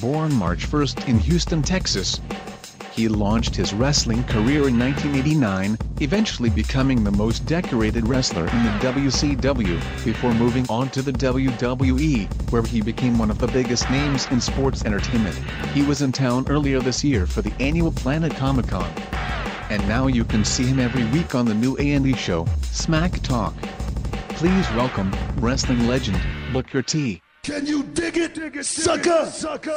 Born March 1st in Houston, Texas, he launched his wrestling career in 1989, eventually becoming the most decorated wrestler in the WCW, before moving on to the WWE, where he became one of the biggest names in sports entertainment. He was in town earlier this year for the annual Planet Comic Con. And now you can see him every week on the new A&E show, Smack Talk. Please welcome, wrestling legend, Booker T. Can you dig it, dig it sucker? sucker?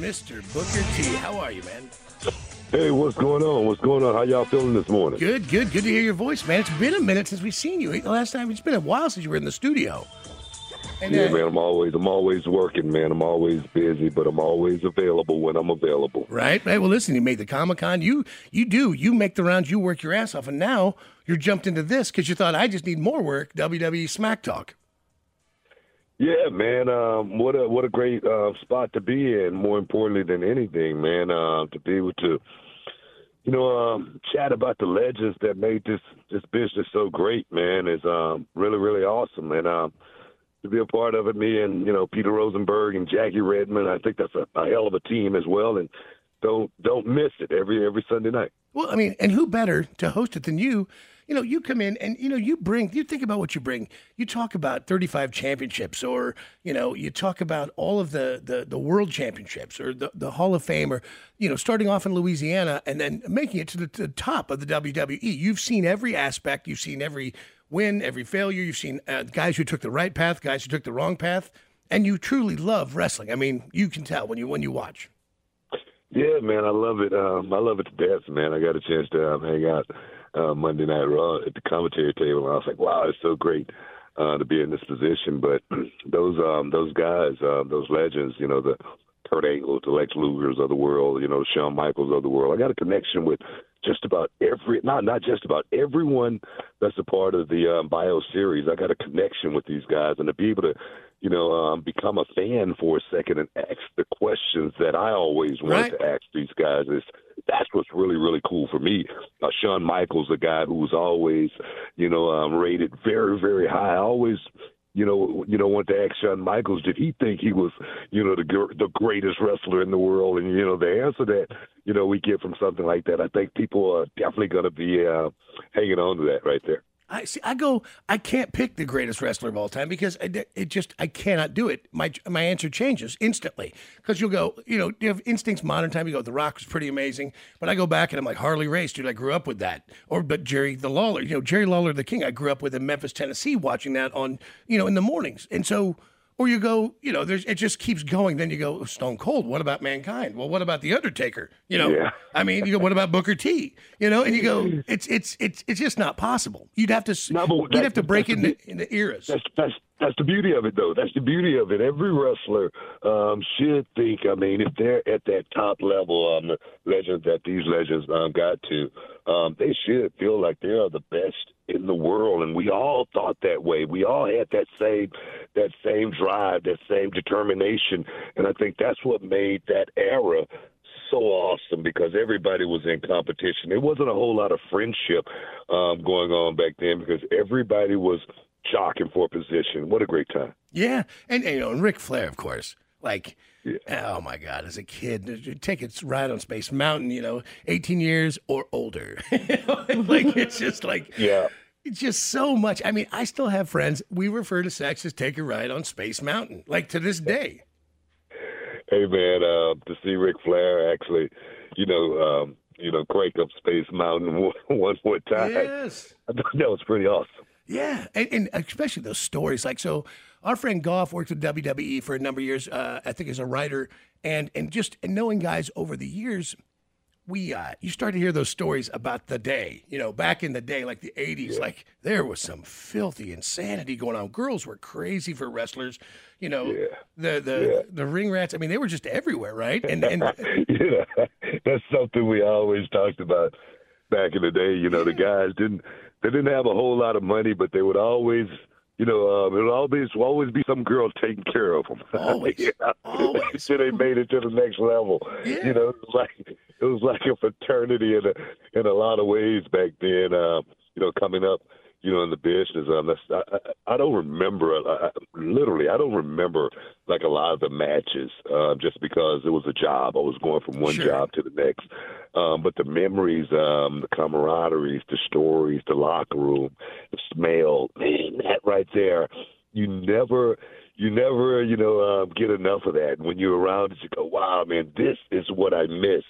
Mr. Booker T. How are you, man? Hey, what's going on? What's going on? How y'all feeling this morning? Good, good, good to hear your voice, man. It's been a minute since we've seen you. The last time it's been a while since you were in the studio. And, yeah, uh, man. I'm always, I'm always working, man. I'm always busy, but I'm always available when I'm available. Right, right. Well, listen, you made the Comic Con. You, you do. You make the rounds. You work your ass off, and now you're jumped into this because you thought I just need more work. WWE Smack Talk. Yeah, man. Um, what a what a great uh, spot to be in. More importantly than anything, man, uh, to be able to, you know, um, chat about the legends that made this this business so great, man, is um, really really awesome. And um, to be a part of it, me and you know Peter Rosenberg and Jackie Redmond, I think that's a, a hell of a team as well. And don't don't miss it every every Sunday night. Well, I mean, and who better to host it than you? You know, you come in and you know you bring. You think about what you bring. You talk about 35 championships, or you know, you talk about all of the the, the world championships, or the, the Hall of Fame, or you know, starting off in Louisiana and then making it to the, to the top of the WWE. You've seen every aspect. You've seen every win, every failure. You've seen uh, guys who took the right path, guys who took the wrong path, and you truly love wrestling. I mean, you can tell when you when you watch. Yeah, man, I love it. Um, I love it to death, man. I got a chance to um, hang out uh, Monday Night Raw at the commentary table, and I was like, wow, it's so great uh, to be in this position. But those um, those guys, uh, those legends, you know, the Kurt Angle, the Lex Lugers of the world, you know, the Shawn Michaels of the world. I got a connection with just about every, not not just about everyone that's a part of the um, Bio series. I got a connection with these guys, and to be able to, you know, um, become a fan for a second and ask the questions that I always wanted right. to ask these guys is that's what's really really cool for me. Uh, Shawn Michaels, a guy who's always, you know, um, rated very very high. I always you know, you know, went to ask Shawn Michaels, did he think he was, you know, the the greatest wrestler in the world? And you know, the answer that you know we get from something like that, I think people are definitely going to be uh, hanging on to that right there. I see. I go. I can't pick the greatest wrestler of all time because it, it just I cannot do it. My my answer changes instantly because you'll go. You know, you have instincts. Modern time. You go. The Rock was pretty amazing, but I go back and I'm like Harley Race, dude. I grew up with that. Or but Jerry the Lawler. You know, Jerry Lawler the King. I grew up with in Memphis, Tennessee, watching that on you know in the mornings, and so or you go, you know, there's it just keeps going. Then you go oh, Stone Cold. What about Mankind? Well, what about the Undertaker? You know, yeah. I mean, you go, what about Booker T? You know, and you go, it's it's it's it's just not possible. You'd have to no, you'd have to break into, into eras. That's that's that's the beauty of it, though. That's the beauty of it. Every wrestler um, should think. I mean, if they're at that top level, um, the legends that these legends um, got to, um, they should feel like they are the best in the world. And we all thought that way. We all had that same that same drive, that same determination. And I think that's what made that era so awesome because everybody was in competition. There wasn't a whole lot of friendship um, going on back then because everybody was jockeying for a position. What a great time! Yeah, and, and you know, and Ric Flair, of course, like. Yeah. Oh my God! As a kid, tickets ride on Space Mountain. You know, eighteen years or older. like it's just like yeah. It's just so much. I mean, I still have friends. We refer to sex as take a ride on Space Mountain, like to this day. Hey man, uh, to see Ric Flair actually, you know, um, you know, crank up Space Mountain one, one more time. Yes. I thought that was pretty awesome. Yeah, and, and especially those stories. Like, so our friend Goff worked with WWE for a number of years. Uh, I think as a writer, and and just and knowing guys over the years, we uh, you start to hear those stories about the day. You know, back in the day, like the '80s, like there was some filthy insanity going on. Girls were crazy for wrestlers. You know, Yeah. the the Yeah. the ring rats. I mean, they were just everywhere, right? And and yeah, that's something we always talked about back in the day. You know, the guys didn't they didn't have a whole lot of money, but they would always, you know, um, it would always always be some girl taking care of them. Always. yeah. Always. Until they made it to the next level. Yeah. You know, it was like it was like a fraternity in a in a lot of ways back then. Uh, you know, coming up. You know, in the business, um, that's, I, I, don't remember. I, I, literally, I don't remember like a lot of the matches, uh, just because it was a job. I was going from one Sure. job to the next. Um, but the memories, um, the camaraderies, the stories, the locker room, the smell, man, that right there, you never, you never, you know, um, get enough of that. When you're around it, you go, wow, man, this is what I miss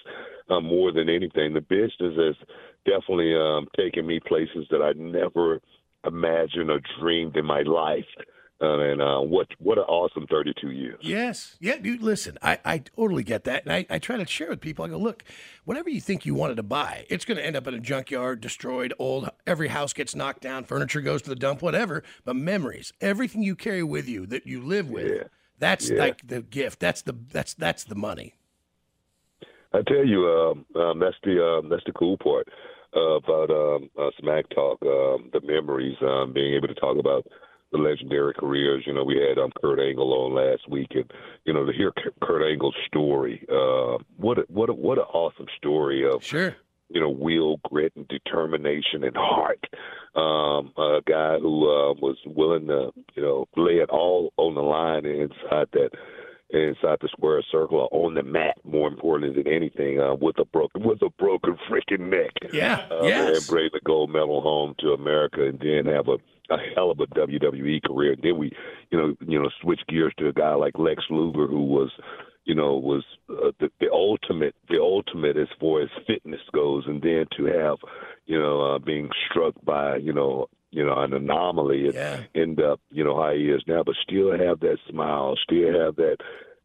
um, more than anything. The business has definitely um, taken me places that I never imagined or dreamed in my life. Uh, and uh, what what an awesome 32 years. Yes. Yeah, dude, listen, I, I totally get that. And I, I try to share with people. I go, look, whatever you think you wanted to buy, it's going to end up in a junkyard, destroyed, old. Every house gets knocked down, furniture goes to the dump, whatever. But memories, everything you carry with you that you live with, Yeah. that's Yeah. like the gift. That's the that's that's the money. I tell you, um, um, that's the um, that's the cool part uh, about um, uh, Smack Talk. Um, the memories, um, being able to talk about the legendary careers. You know, we had um, Kurt Angle on last week, and you know to hear Kurt Angle's story. Uh, what a, what a, what an awesome story of Sure. you know, will, grit, and determination and heart. Um, a guy who uh, was willing to, you know, lay it all on the line inside that, inside the square circle or on the mat. More importantly than anything, uh, with a broken, with a broken freaking neck. Yeah. Uh, yes. And bring the gold medal home to America, and then have a a hell of a WWE career. And then we, you know, you know, switch gears to a guy like Lex Luger, who was, you know, was uh, the, the ultimate, the ultimate as far as fitness goes. And then to have, you know, uh, being struck by, you know, you know, an anomaly and Yeah. end up, you know, how he is now, but still have that smile, still have that,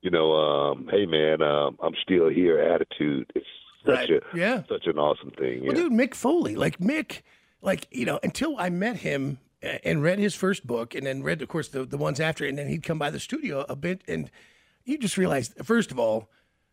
you know, um, hey man, um, I'm still here attitude. It's such Right. a Yeah. such an awesome thing. Well, yeah. dude, Mick Foley, like Mick, like you know, until I met him and read his first book, and then read, of course, the the ones after, and then he'd come by the studio a bit, and you just realized, first of all,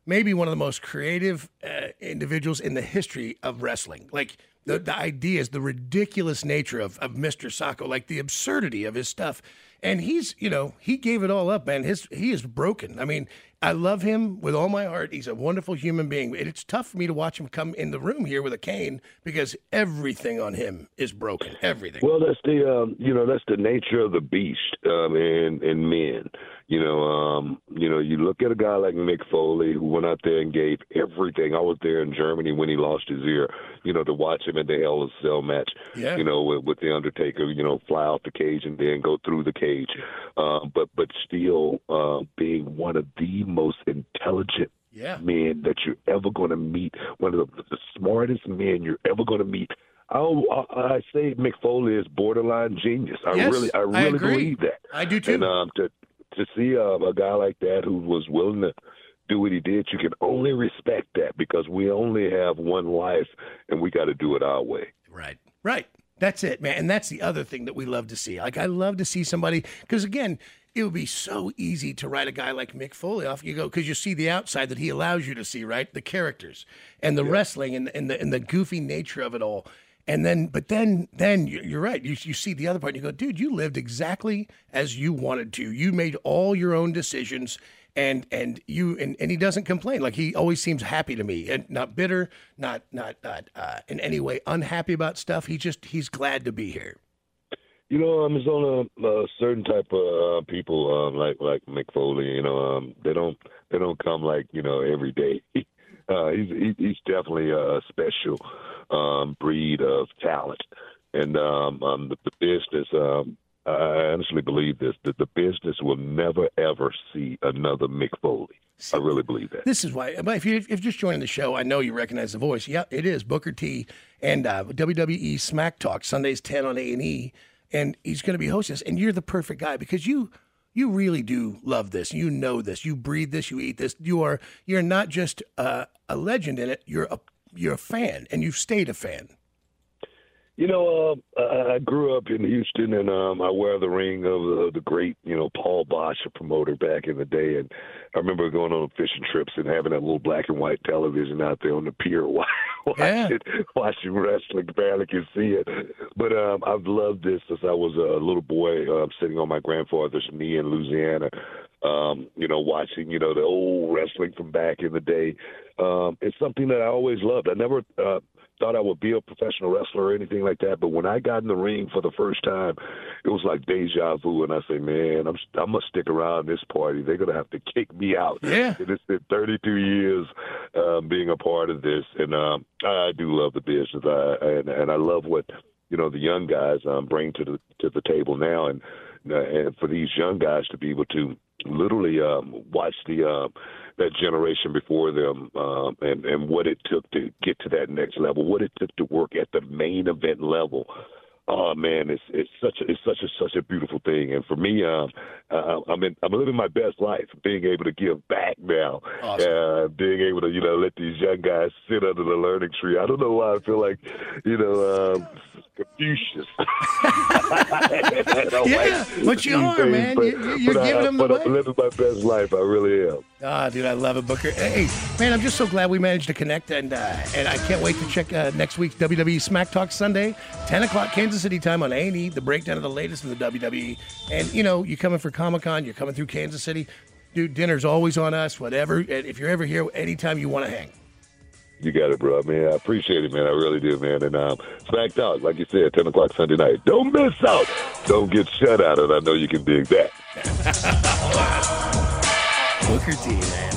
maybe one of the most creative uh, individuals in the history of wrestling. Like the the ideas, the ridiculous nature of of Mr. Socko, like the absurdity of his stuff, and he's you know he gave it all up, man. His he is broken. I mean. I love him with all my heart. He's a wonderful human being. And it's tough for me to watch him come in the room here with a cane because everything on him is broken. Everything. Well, that's the um, you know that's the nature of the beast um, in in men. You know, um, you know, you look at a guy like Mick Foley who went out there and gave everything. I was there in Germany when he lost his ear. You know, to watch him in the Hell in a Cell match. Yeah. You know, with, with the Undertaker. You know, fly off the cage and then go through the cage. Um, but but still uh, being one of the most intelligent yeah. men that you're ever going to meet, one of the, the smartest men you're ever going to meet. I, I, I say Mick Foley is borderline genius. I Yes, really, I I really agree. believe that. I do too. And um, to to see uh, a guy like that who was willing to do what he did, you can only respect that because we only have one life, and we got to do it our way. Right. Right. That's it, man. And that's the other thing that we love to see. Like, I love to see somebody, because again, it would be so easy to write a guy like Mick Foley off. You go, because you see the outside that he allows you to see, right? The characters and the wrestling and, and, the, and the goofy nature of it all. And then, but then, then you- you're right. You, you see the other part and you go, dude, you lived exactly as you wanted to. You made all your own decisions and and you and, and he doesn't complain like he always seems happy to me and not bitter not not not uh, in any way unhappy about stuff he just he's glad to be here You know, um, it's on a, a certain type of uh, people, um, like like Mick Foley. You know, um, they don't they don't come like you know every day. uh, he's he, he's definitely a special um, breed of talent. and um, um, the, the business. Um, I honestly believe this that the business will never ever see another Mick Foley. I really believe that. This is why. But if you if you're just joining the show, I know you recognize the voice. Yeah, it is Booker T and uh, WWE Smack Talk Sundays ten on A and E, and he's going to be hosting this. And you're the perfect guy because you you really do love this. You know this. You breathe this. You eat this. You are you're not just uh, a legend in it. You're a you're a fan, and you've stayed a fan. You know, uh, I grew up in Houston, and um, I wear the ring of the, the great, you know, Paul Boesch, a promoter back in the day. And I remember going on fishing trips and having that little black and white television out there on the pier, watching, Yeah. watching wrestling. Barely could see it, but um, I've loved this since I was a little boy, uh, sitting on my grandfather's knee in Louisiana. Um, you know, watching, you know, the old wrestling from back in the day. Um, it's something that I always loved. I never uh, thought I would be a professional wrestler or anything like that. But when I got in the ring for the first time, it was like deja vu. And I say, man, I'm I'm gonna stick around this party. They're gonna have to kick me out. Yeah. And it's been 32 years um, being a part of this, and um, I do love the business. I, and and I love what you know the young guys um, bring to the to the table now, and uh, and for these young guys to be able to literally um, watch the um, that generation before them um, and and what it took to get to that next level, what it took to work at the main event level. Oh man, it's it's such a it's such a such a beautiful thing, and for me, um, uh, I'm in, I'm living my best life, being able to give back now, Awesome. uh, being able to you know let these young guys sit under the learning tree. I don't know why I feel like you know um, Confucius. Yeah, but you are, things, man. but- You- you're but I- giving them the But I'm living my best life. I really am. Ah, dude, I love it, Booker. Hey, man, I'm just so glad we managed to connect, and uh, and I can't wait to check uh, next week's WWE Smack Talk Sunday, 10 o'clock Kansas City time on A&E, the breakdown of the latest in the WWE. And you know, you're coming for Comic Con, you're coming through Kansas City, dude. Dinner's always on us. Whatever, and if you're ever here, anytime you want to hang. You got it, bro. Man, I appreciate it, man. I really do, man. And um, Smack Talk, like you said, 10 o'clock Sunday night. Don't miss out. Don't get shut out, and I know you can dig that. Booker T, man.